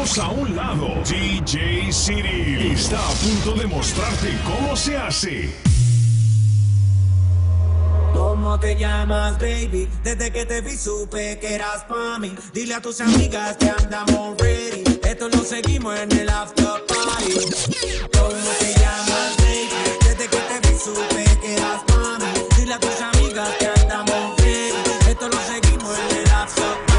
a un lado. DJ City está a punto de mostrarte cómo se hace. ¿Cómo te llamas, baby? Desde que te vi supe que eras pa' mí. Dile a tus amigas que andamos ready. Esto lo seguimos en el after party. ¿Cómo te llamas, baby? Desde que te vi supe que eras pa' mí. Dile a tus amigas que andamos ready. Esto lo seguimos en el after party.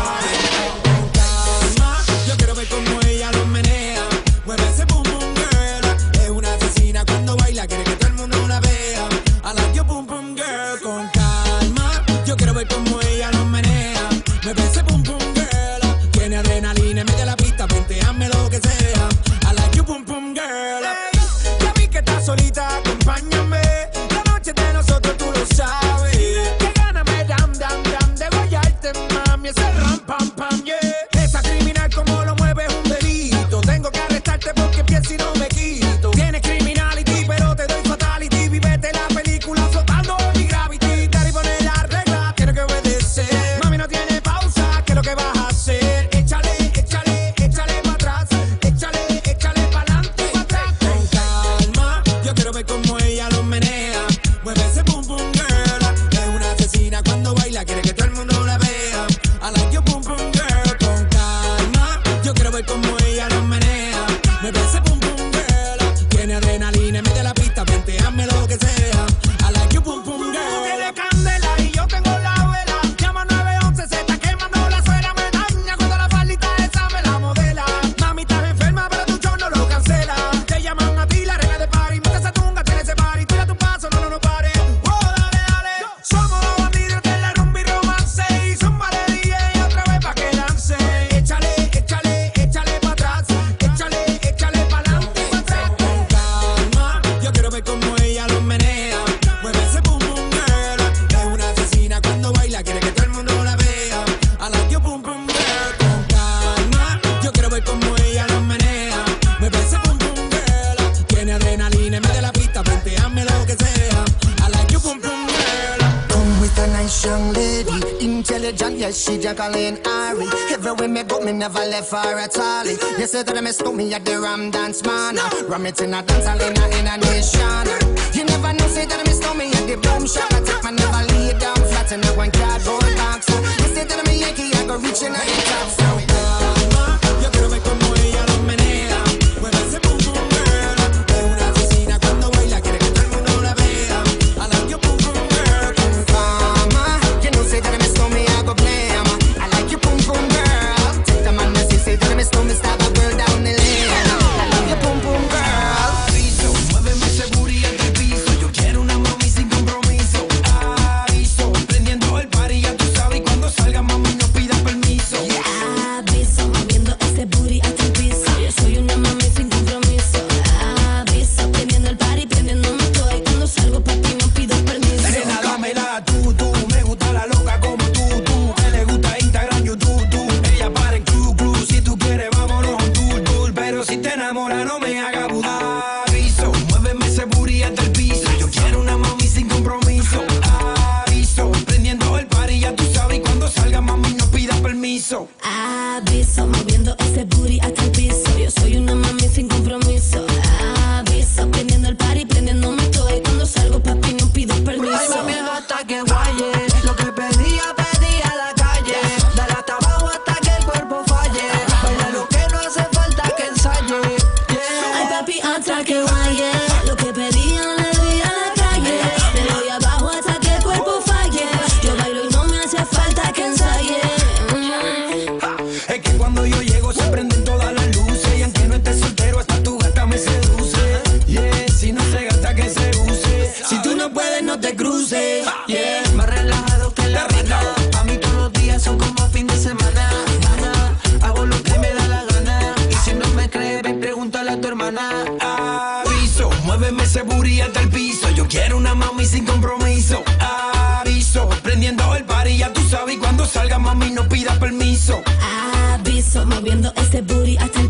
mueve ese boom boom girl. Es una asesina cuando baila, quiere que todo el mundo la vea. A la yo boom boom girl con calma. Yo quiero ver cómo ella lo menea. Mueve ese boom boom girl. Tiene adrenalina, mete la pista, penteame lo que sea. A la yo boom boom girl. Ya vi que estás solita, acompáñame. John, yes, she just calling Ari. Everywhere me go, me never left her at all. You say that me stole me at the Ram Dance Man. Ram it in a dance, I in a, in a nation. You never know, say that me stole me at the boom shop. I take my never lay down flat in a one cardboard box. You say that I'm a Yankee, I go reaching out the top. So ese booty. I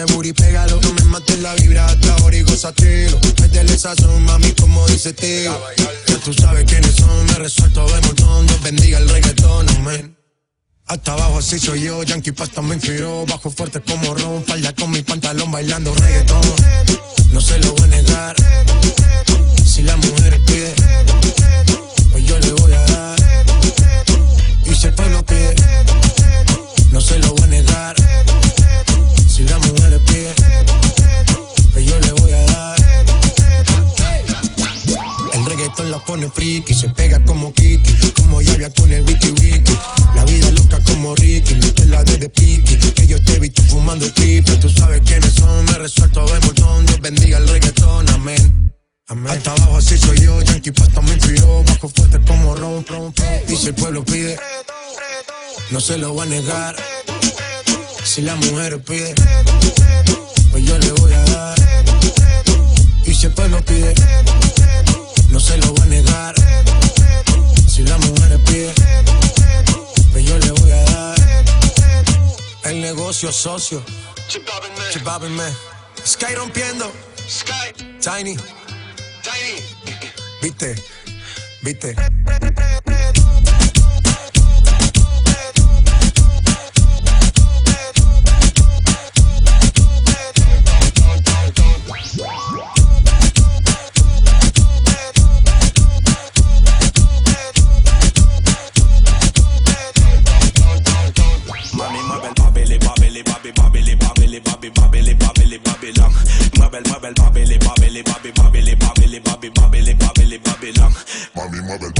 ese booty, pégalo. No me mates la vibra hasta ahora y gozatelo. Métele sazón, mami, como dice tío. Ya tú sabes quiénes son, me resuelto de montón. Dios bendiga el reggaetón. Hasta abajo así soy yo, Yankee Pasta me inspiró Bajo fuerte como Ron, falda con mi pantalón bailando reggaetón No se lo voy a negar Si la mujer pide Pues yo le voy a dar Y si el pueblo pide No se lo voy a negar Si la mujer pide Pues yo le voy a dar el reggaetón la pone friki, se pega como Kiki, como lluvia con el wiki wiki. La vida loca como Ricky, la de piqui. Que yo te vi tú fumando triple, tú sabes quiénes son, me resuelto de montón. Dios bendiga el reggaetón, amén. Amén. Hasta abajo así soy yo, Yankee Pasta me inspiró, bajo fuerte como ron, ron, ron. Y si el pueblo pide, no se lo va a negar. Si la mujer pide, pues yo le voy a dar. Y si el pueblo pide, no se lo voy a negar. Si la mujer pide, pues yo le voy a dar. El negocio socio. Chip Bobbin Man. Sky rompiendo. Sky. Tiny. Tiny. Viste. Viste. Mueve el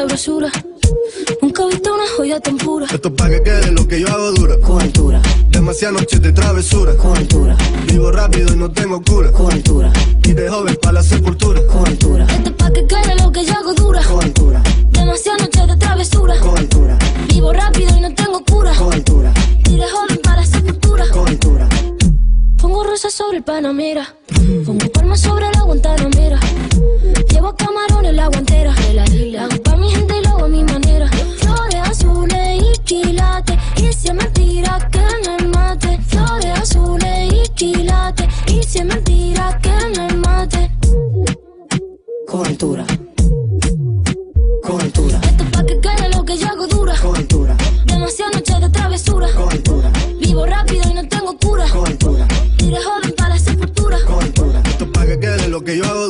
sabrosura. Nunca he visto una joya tan pura. Esto es pa' que quede lo que yo hago dura. Con altura, Demasiadas noches de travesura. con altura, Vivo rápido y no tengo cura. con altura, Y de joven para la sepultura. con altura, Esto es pa' que quede lo que yo hago dura. con altura, Demasiadas noches de travesura. con altura, Vivo rápido y no tengo cura. con altura, Y de joven para la sepultura. con altura. Pongo rosas sobre el Panamera. Pongo palmas sobre la Guantanamera. Camarones la guantera. Hago pa' mi gente y lo hago a mi manera. Flores azules y quilates. Y si es mentira que me mate. Flores azules y quilates. Y si es mentira que me mate. Con altura, con altura, Esto es pa' que quede lo que yo hago dura. con altura, Demasiadas noches de travesura. con altura, Vivo rápido y no tengo cura. con altura, de joven para la sepultura. con altura, Esto es pa' que quede lo que yo hago dura.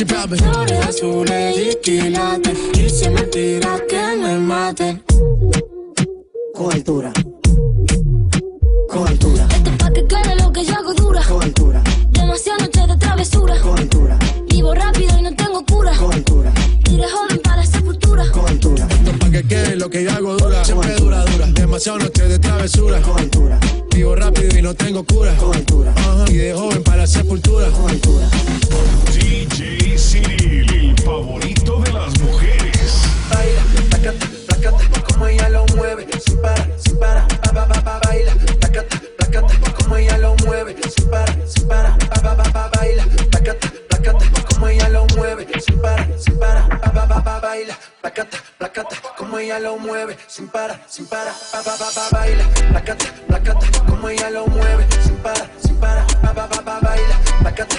Sí, papi. Flores azules y quilates. Y si es mentira que me mate. Con altura, con altura, Esto es pa' que quede lo que yo hago dura. con altura, Demasiadas noches de travesura. con altura, Vivo rápido y no tengo cura. con altura, Y de joven que lo que yo hago dura. Siempre dura, dura. Demasiado noche de travesura. con altura, Vivo rápido y no tengo cura. con altura. Y de joven para la sepultura. con altura. DJ Cyril, el favorito de las mujeres. baila, placata, placata, como ella lo mueve, sin parar, sin parar, pa pa pa pa baila, placata, placata, como ella lo mueve, sin parar, sin parar, pa pa pa pa baila, placata, placata, como ella lo mueve, sin parar, sin parar, pa pa pa pa baila, placata, ella lo mueve, sin parar, sin parar, pa pa pa pa baila, placata, placata, como ella lo mueve, sin parar, sin parar, pa pa pa pa baila, placata,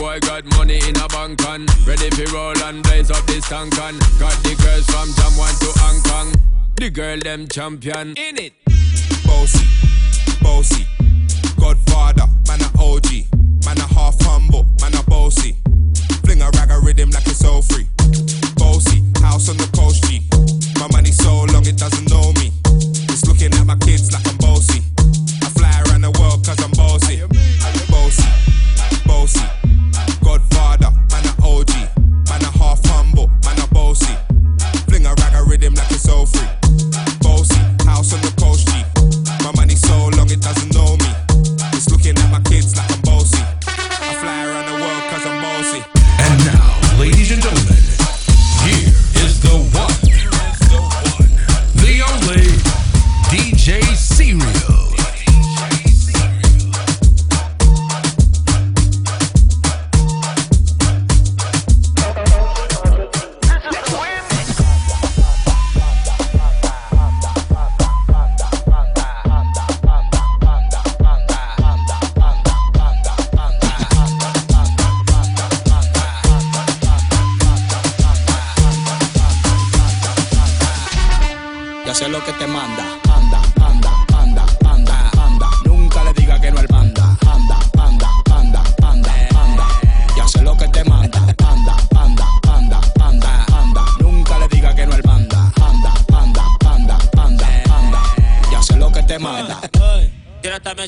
boy got money in a bank on. Ready for roll and blaze up this tank on. Got the girls from Jam One to Hong Kong. The girl them champion in it. Bossy, bossy, Godfather, man a OG, man a half humble, man a bossy. Fling a rag a rhythm like it's all free. Bossy, house on the coast G. My money so long it doesn't know me. It's looking at my kids like.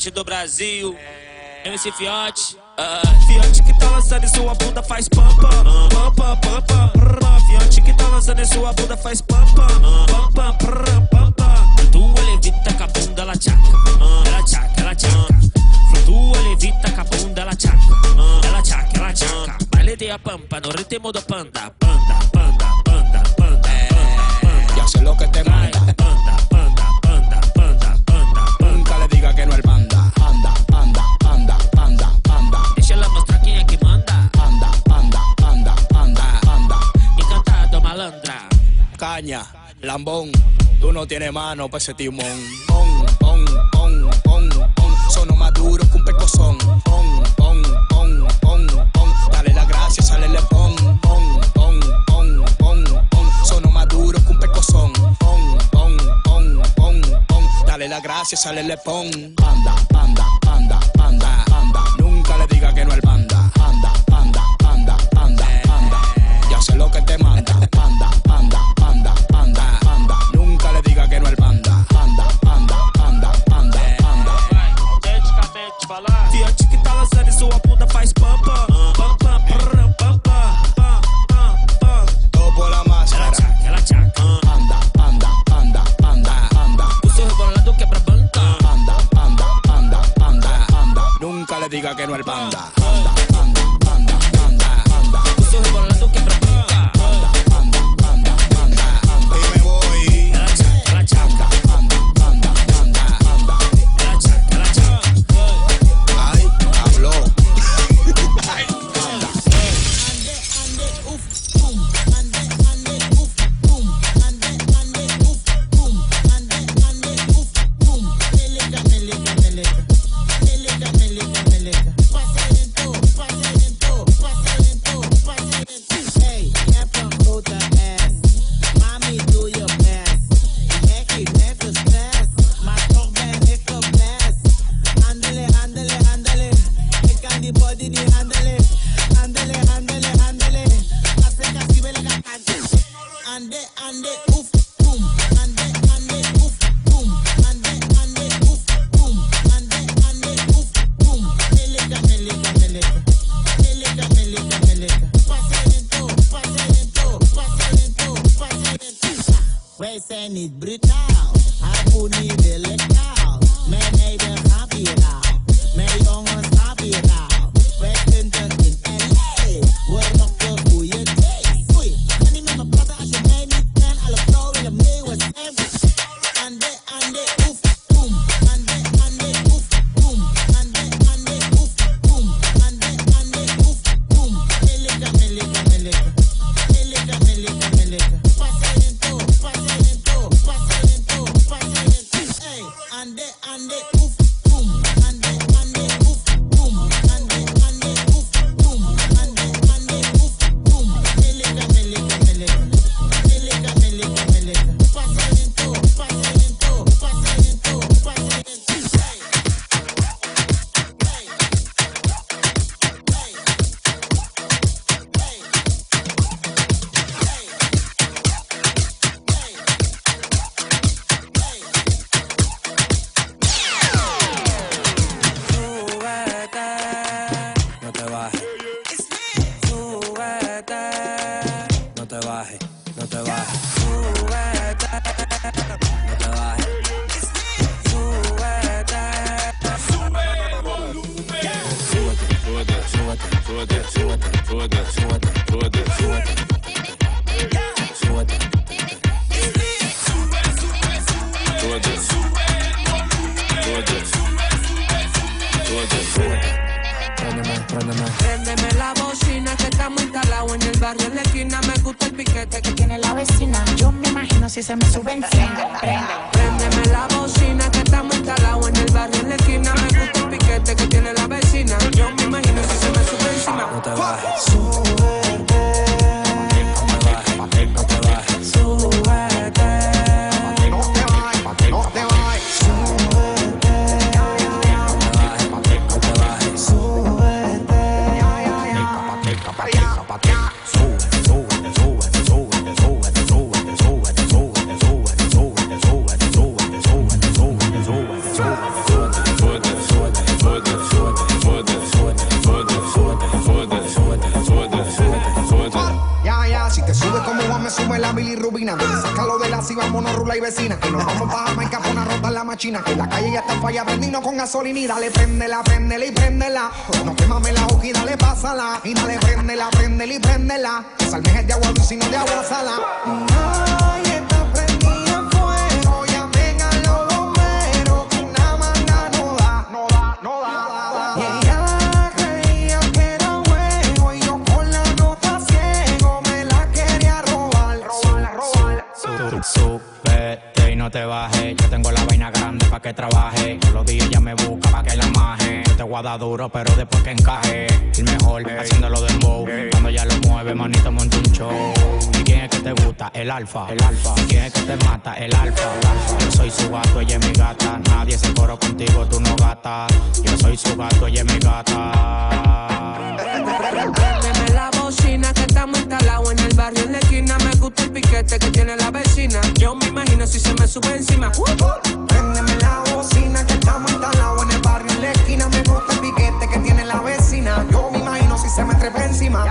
norte do Brasil. É. MC Fiote. Uh. Ah, Fiote que tá lançando em sua bunda faz pampa pampa pampa pam pam. Fiote que tá lançando em sua bunda faz pampa pampa pampa pam pam levita com a bunda ela tchaca, ela tchaca, ela tchaca. Flutua levita com a bunda ela tchaca, ela tchaca, ela tchaca. Baile de a pampa no ritmo do panda, panda, panda, panda, panda. É. panda. Ya sé lo que te manda. Panda, panda, panda, panda, panda. Nunca le diga que no al panda. caña, lambón. Tú no tienes mano pa' ese timón. Pon, pon, pon, pon, pon. Sono más duro que un. Pon, pon, pon, pon, pon. Dale la gracia, sale el pon. Pon, pon, pon, pon, pon. Sono más duro que un. Pon, pon, pon, pon, pon. Dale la gracia, sale el pon. Anda. mini, dale, prendela, prendela y prendela. No quemame la hoja y dale, pásala. Y dale, prendela, prendela y prendela. Salmejes de agua, sino de agua sala. pa' que trabaje. Todos los días ya me busca pa' que la maje. Yo te guarda duro, pero después que encaje. El mejor, hey. haciéndolo de bow. Cuando ya lo mueve, manito monta un show. ¿Y quién es que te gusta? El alfa. El alfa. ¿Y quién es que te mata? El alfa. Yo soy su gato, ella es mi gata. Nadie se coro contigo, tú no gata. Yo soy su gato, ella es mi gata que estamos instalados en el barrio en la esquina. Me gusta el piquete que tiene la vecina. Yo me imagino si se me sube encima. Uh, uh. Préndeme la bocina que estamos instalados en el barrio en la esquina. Me gusta el piquete que tiene la vecina. Yo me imagino si se me trepa encima.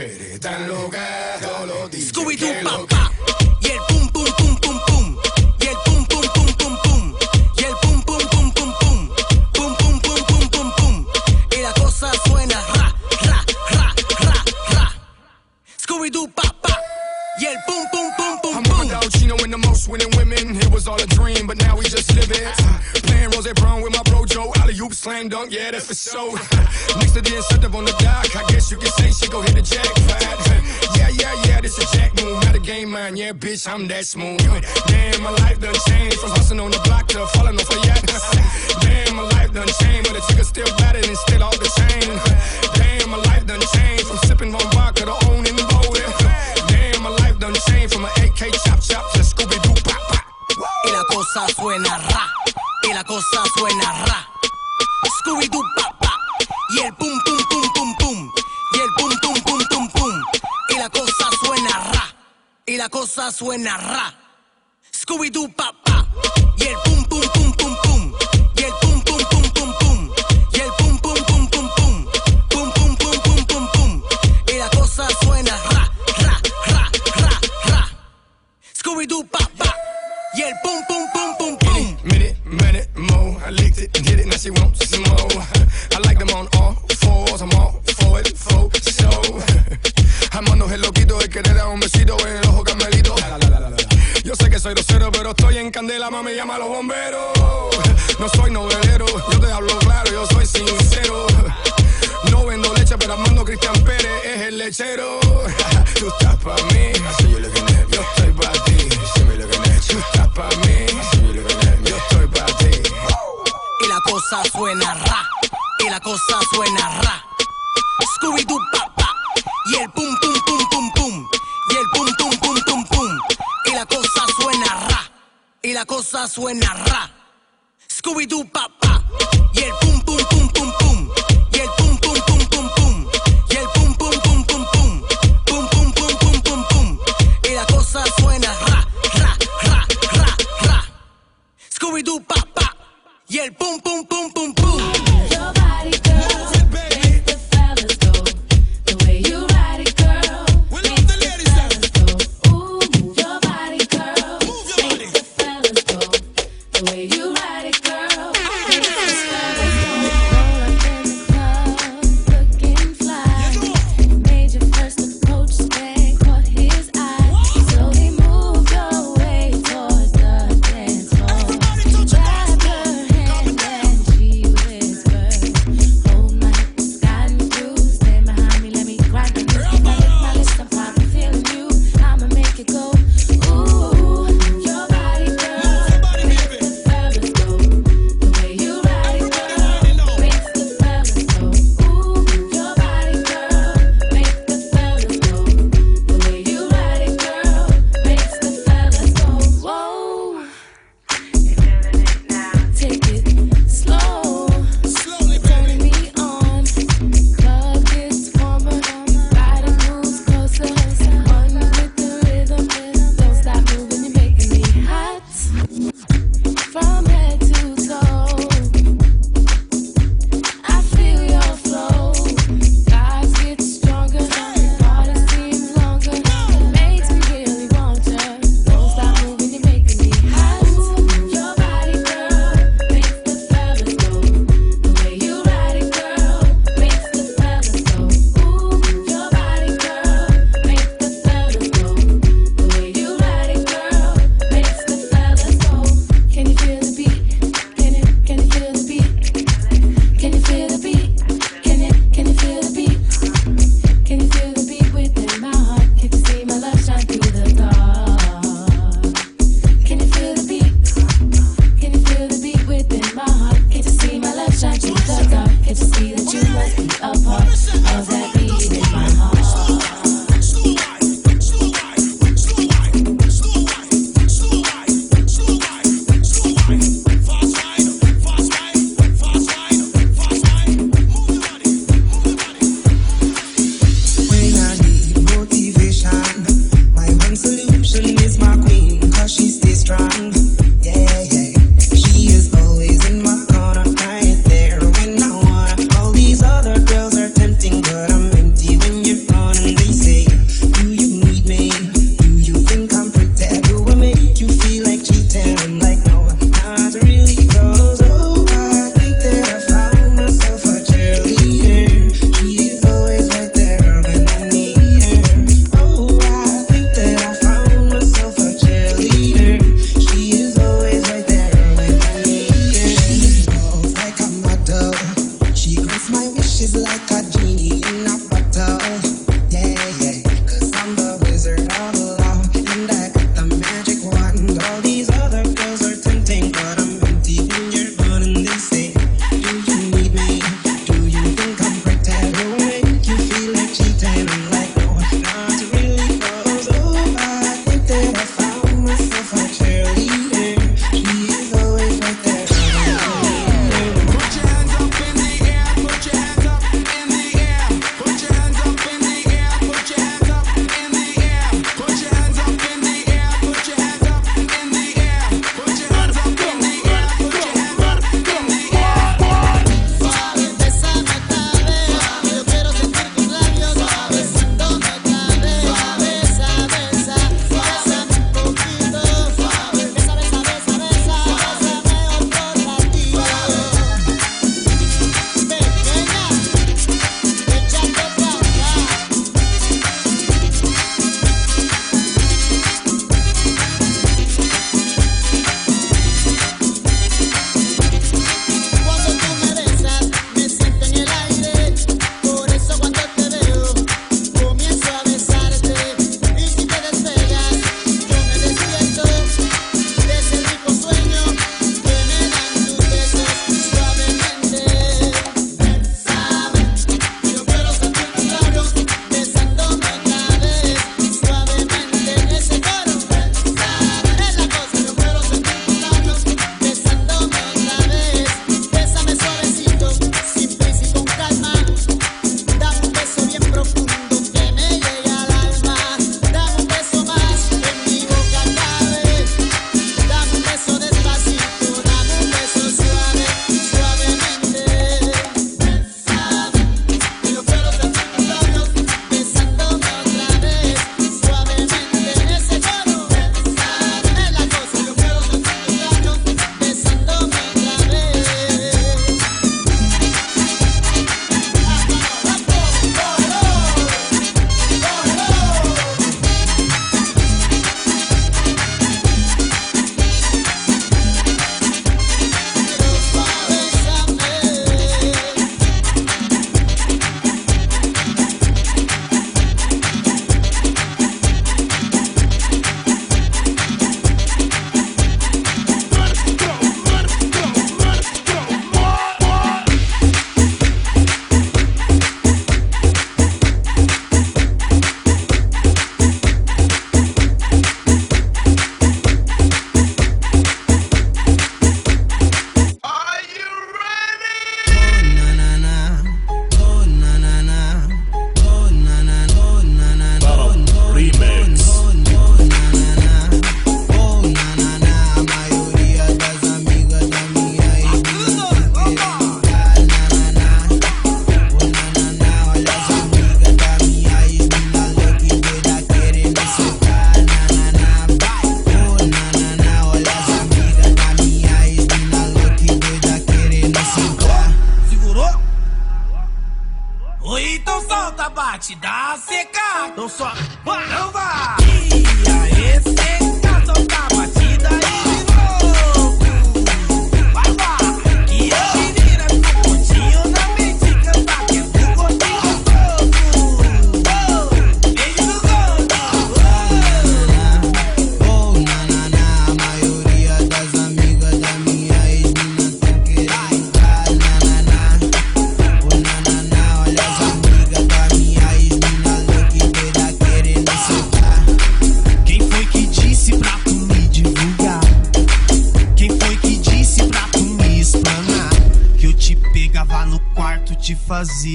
Mujeres están locas, DJs, que Scooby-Doo, lo pa, pa. Y el pum, pum, pum, pum, pum. Y el pum, pum, pum, pum, pum. Y el pum, pum, pum, pum, pum. Pum, pum, pum, pum, pum, pum. Y la cosa suena ra, ra, ra, ra, ra. Scooby-Doo, pa, pa. Y el pum, pum, pum, pum, I'm pum. with out Chino and the most winning women. It was all a dream, but now we just live it. Playing Rose Brown with my bro Joe. Alley oop, slam dunk, yeah, that's for sure. Next to the incentive on the dock, I guess you could say she go hit the jackpot. Yeah, yeah, yeah, this a jack move. Not a game man, yeah, bitch, I'm that smooth. Damn, my life done changed from hustling on the block to falling off a yacht. Damn, my life done changed, but the chicken still battered and still all the chain. Damn, my life done changed from sipping on vodka to owning the boating. Damn, my life done changed from an AK chop chop to Scooby Doo pop pop. Y la cosa suena ra. La cosa suena ra. Scooby-Doo, pa, pa. Y el pum, pum, pum, pum, pum. Y el pum, pum, pum, pum, pum. Y la cosa suena ra. Y la cosa suena ra. Scooby-Doo, pa, pa. Y el pum, pum, pum, pum, pum. Y el pum, pum, pum, pum, pum. Y el pum, pum, pum, pum, pum. Pum, pum, pum, pum, pum, pum. Y la cosa suena ra, ra, ra, ra, ra. Scooby-Doo, she wants some more. I like them on all fours, I'm all for it, for show. I'm on el loquito de querer a un besito en el ojo camelito. Yo sé que soy grosero, pero estoy en candela, mami, llama a los bomberos. No soy novelero, yo te hablo claro, yo soy sincero. No vendo leche, pero Armando Cristian Pérez es el lechero. Tú estás pa' mí, yo estoy pa' ti. Tú estás pa' mí, cosa suena ra. Y la cosa suena ra. Scooby-Doo, pa, pa. Y el pum, pum, pum, pum, pum. Y el pum, pum, pum, pum, pum. Y la cosa suena ra. Y la cosa suena ra. Scooby-Doo, pa, pa. Y el Y el pum, pum, pum, pum,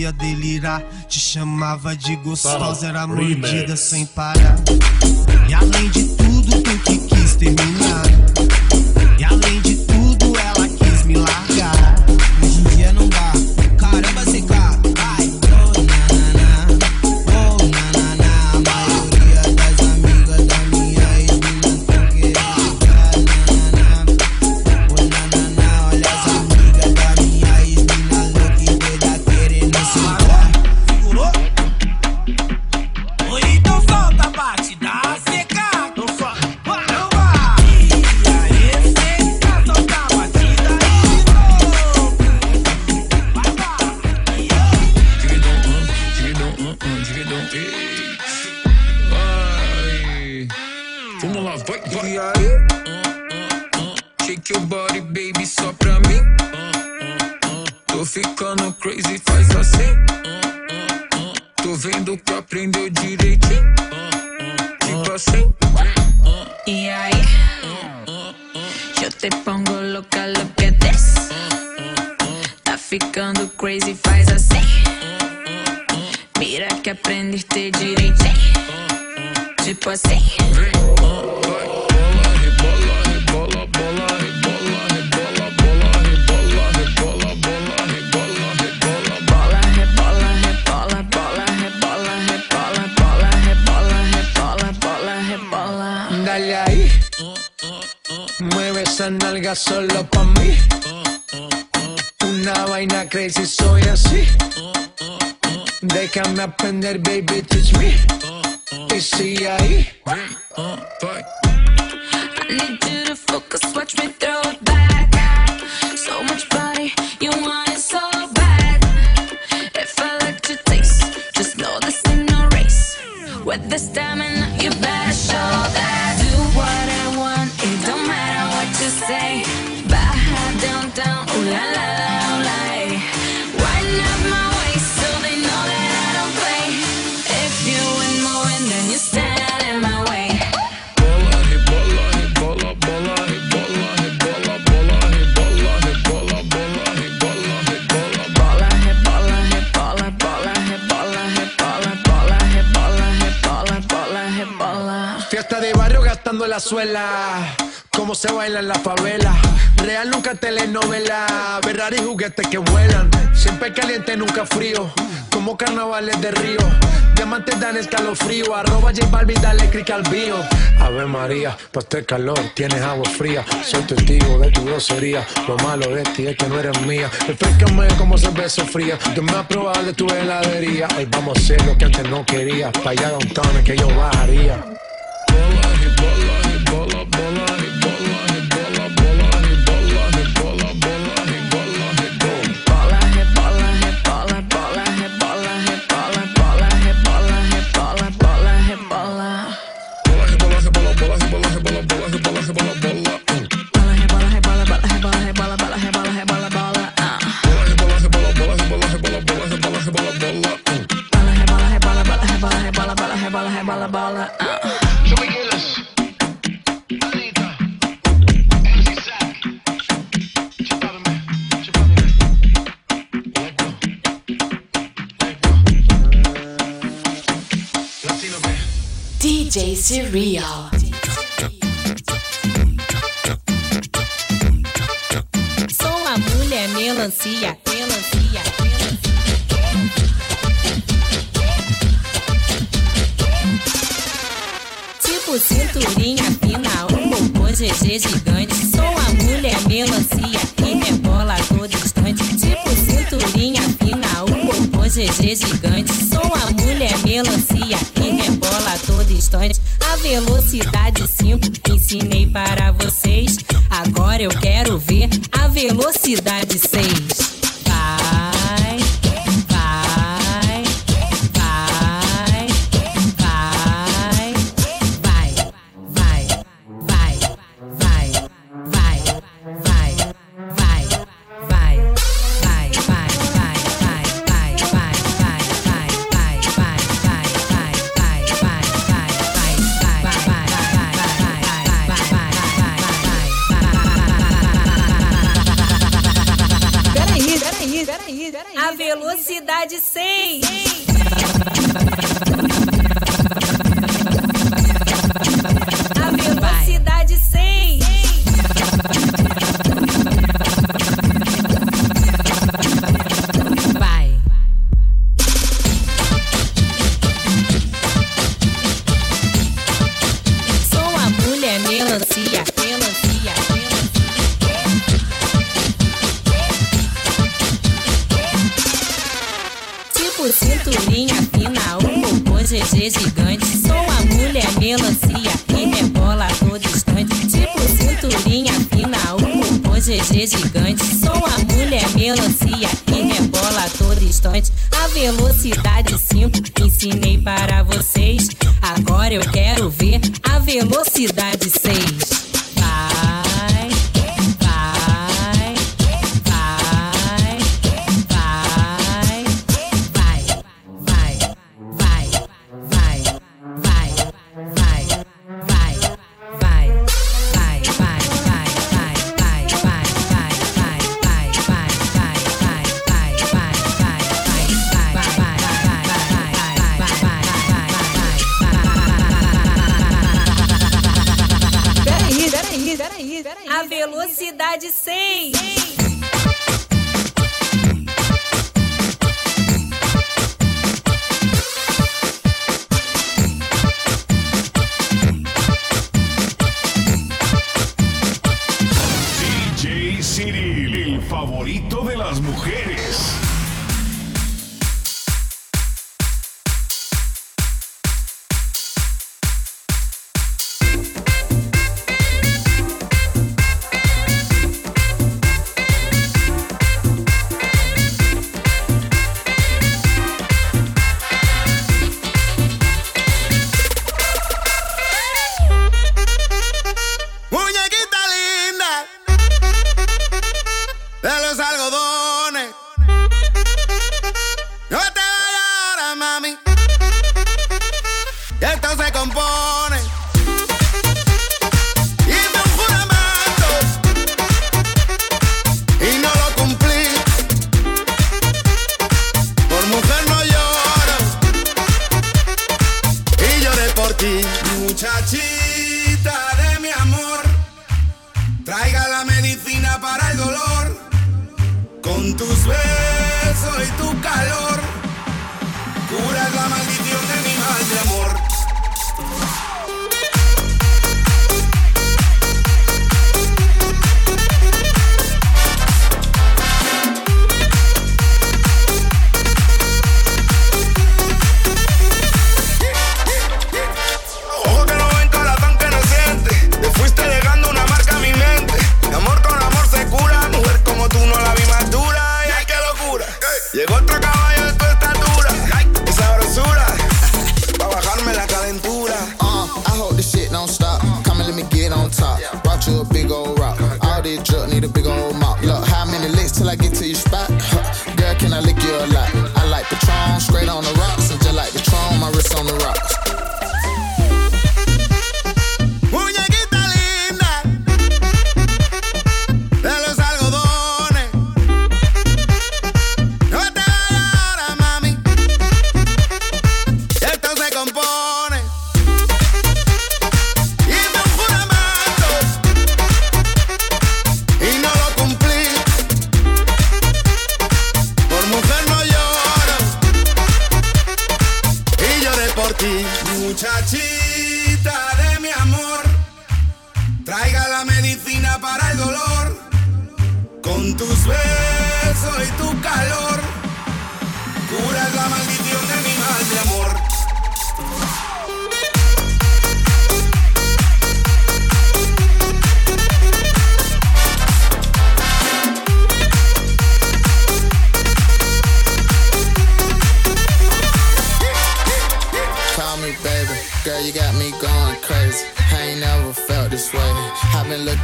fazia delirar. Te chamava de gostosa, era mordida sem parar. E além de tudo, tu que quis terminar? la suela, cómo se baila en la favela. Real nunca telenovela, Ferrari juguetes que vuelan. Siempre caliente, nunca frío, como carnavales de río. Diamantes dan escalofrío, arroba J Balvin, dale click al bio. Ave María, pa' este calor tienes agua fría. Soy testigo de tu grosería, lo malo de ti es que no eres mía. Refrescame como cerveza fría, tú me has probado de tu heladería. Hoy vamos a hacer lo que antes no quería, pa' allá downtown es que yo bajaría. Hola, hola. Real, Sou a mulher melancia, melancia. Tipo cinturinha fina, um popô GG gigante. Sou a mulher melancia que rebola bola GG gigante. Sou a mulher melancia que rebola a todo instante. A velocidade 5 ensinei para vocês. Agora eu quero ver a velocidade 6.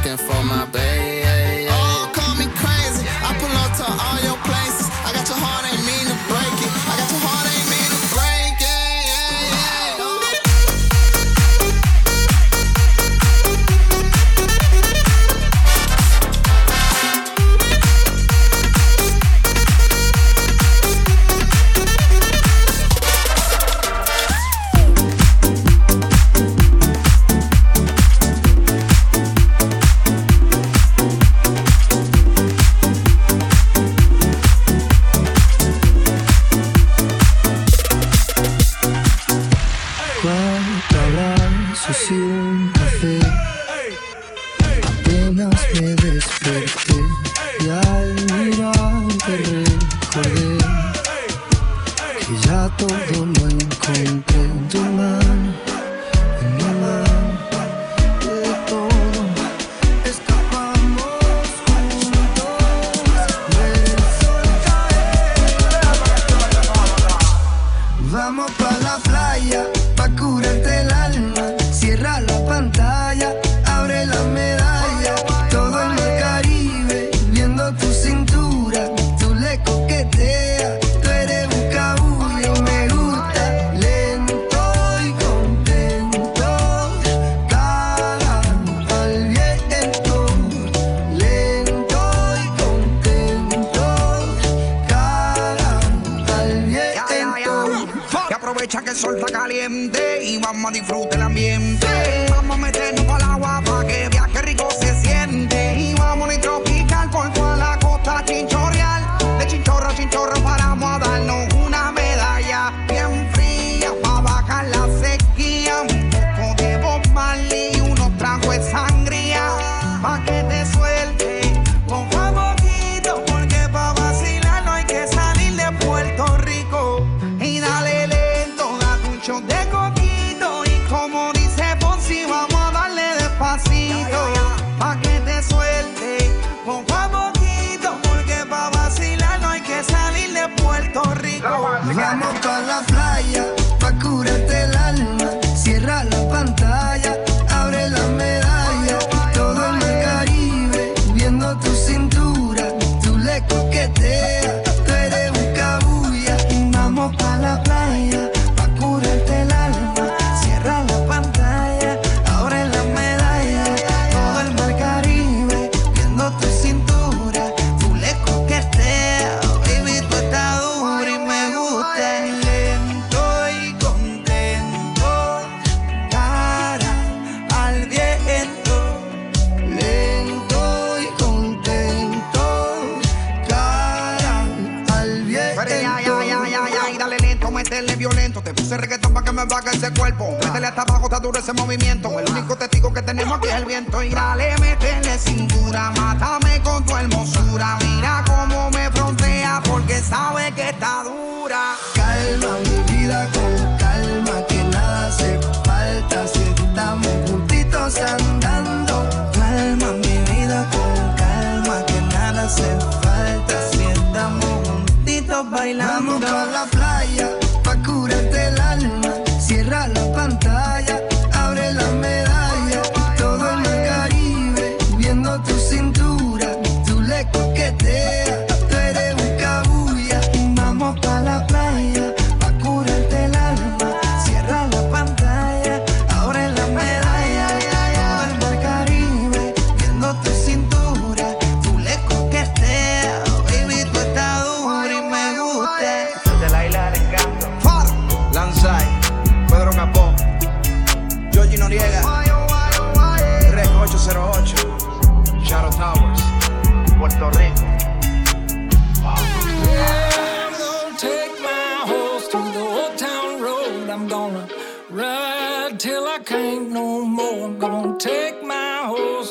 Looking for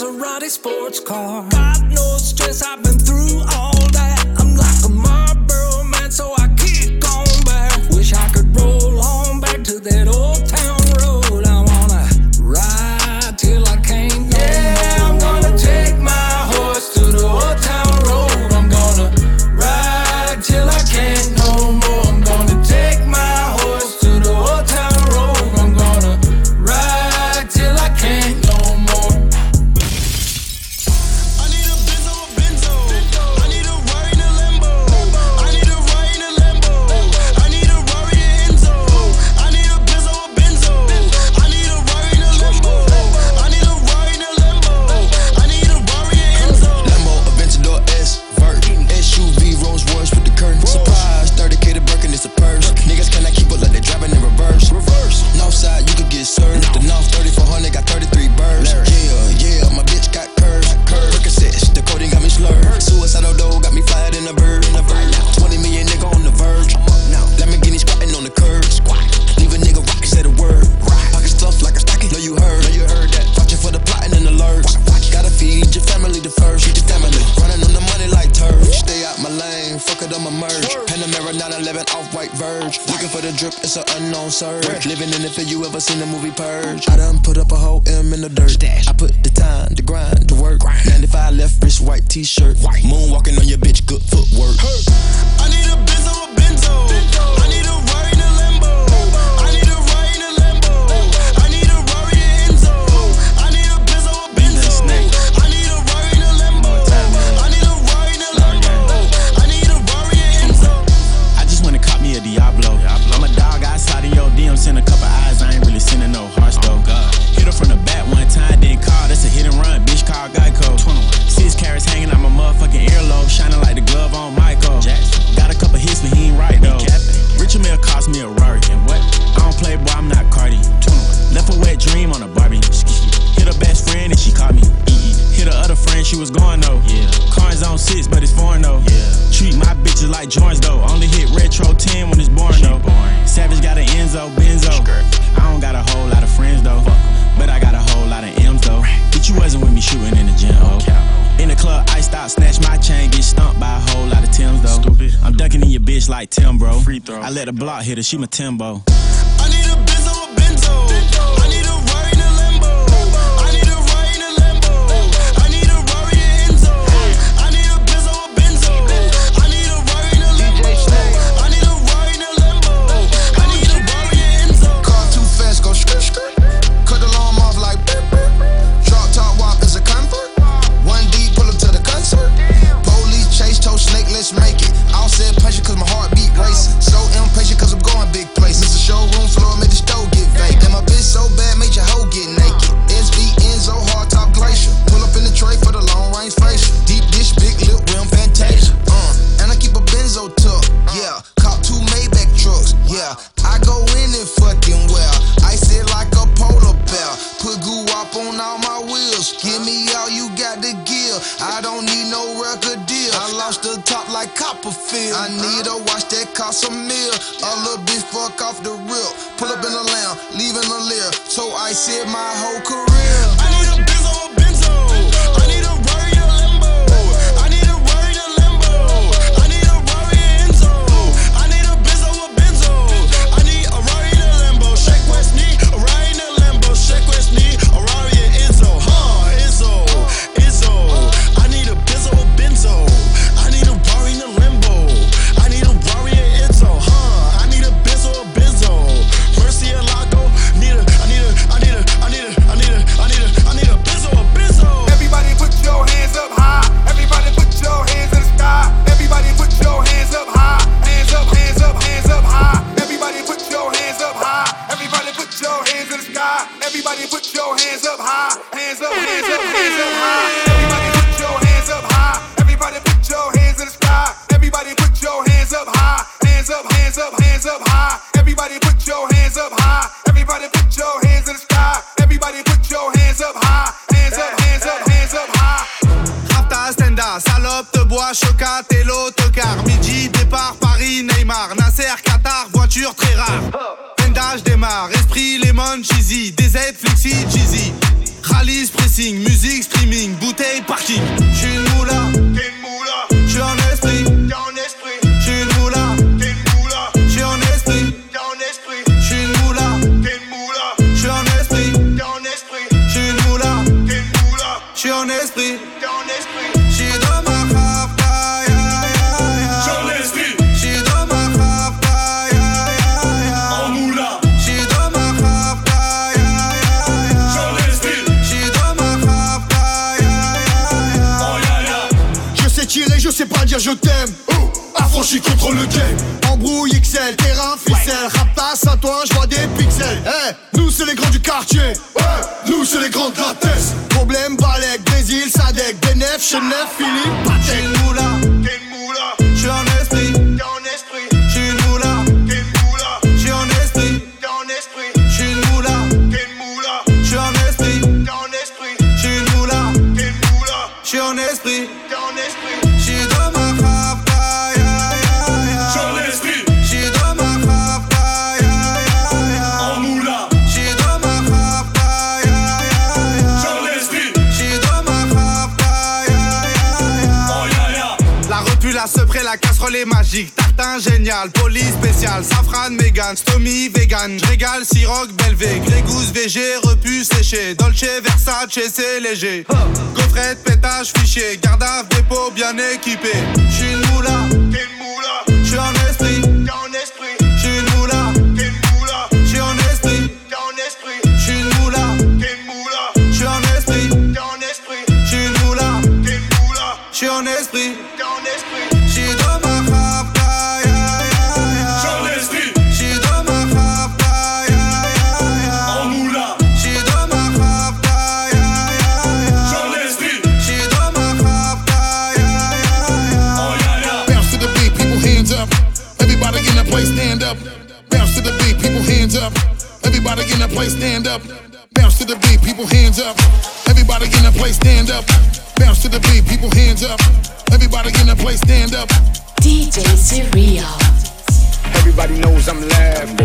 Maserati sports car. God knows stress I've been through. She Matimbo. des pixels. Hey, nous c'est les grands du quartier. Nous c'est les grands de la. Problème, Balek, Brésil, Sadek, Benef, Chenef, Philippe, Patek. T'es moula, moula. près, la casserole est magique. Tartin génial, police spécial, safran, mégan, stomy, vegan, régal, siroc, belvé, grégousse, VG, repu, séché, dolce, versace, c'est léger. Gaufrette, pétage, fichier, garde à dépôt bien équipé. J'suis une moula, j'suis en esprit. Everybody in the place, stand up. Bounce to the beat, people hands up. Everybody in the place, stand up. Bounce to the beat, people hands up. Everybody in the place, stand up. DJ Surreal. Everybody knows I'm loud.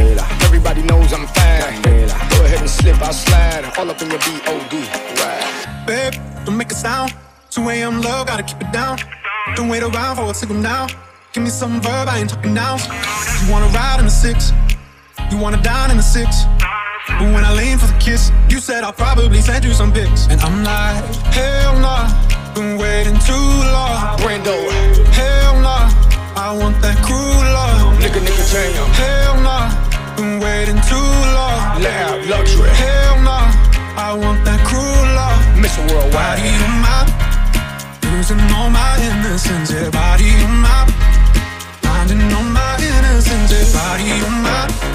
Everybody knows I'm fast. Go ahead and slip, I'll slide. All up in your B.O.D. Right. Babe, don't make a sound. 2 a.m. love, gotta keep it down. Don't wait around for a signal now. Give me some verb, I ain't talking now. You wanna ride in the six? You wanna dine in the six. But when I lean for the kiss, you said I'll probably send you some pics. And I'm like, hell nah, been waiting too long. Brando, hell nah, I want that cruel love. Nigga, nigga, jam. Hell nah, been waiting too long. Lab, luxury. Hell nah, I want that cruel love. Mr. Worldwide. Body on my, losing all my innocence. Yeah, body on my, finding all my innocence. Yeah, body on my.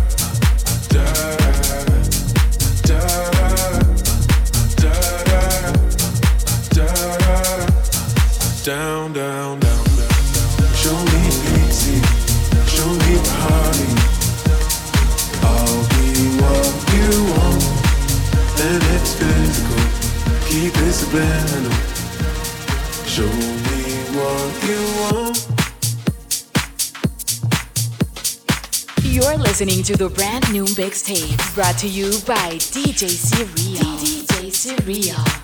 down, down, down, down. Show me pity, show me party. I'll be what you want, and it's physical. Keep it subliminal. Show me what you want. You're listening to the brand new mixtape brought to you by DJ Serial. DJ Serial.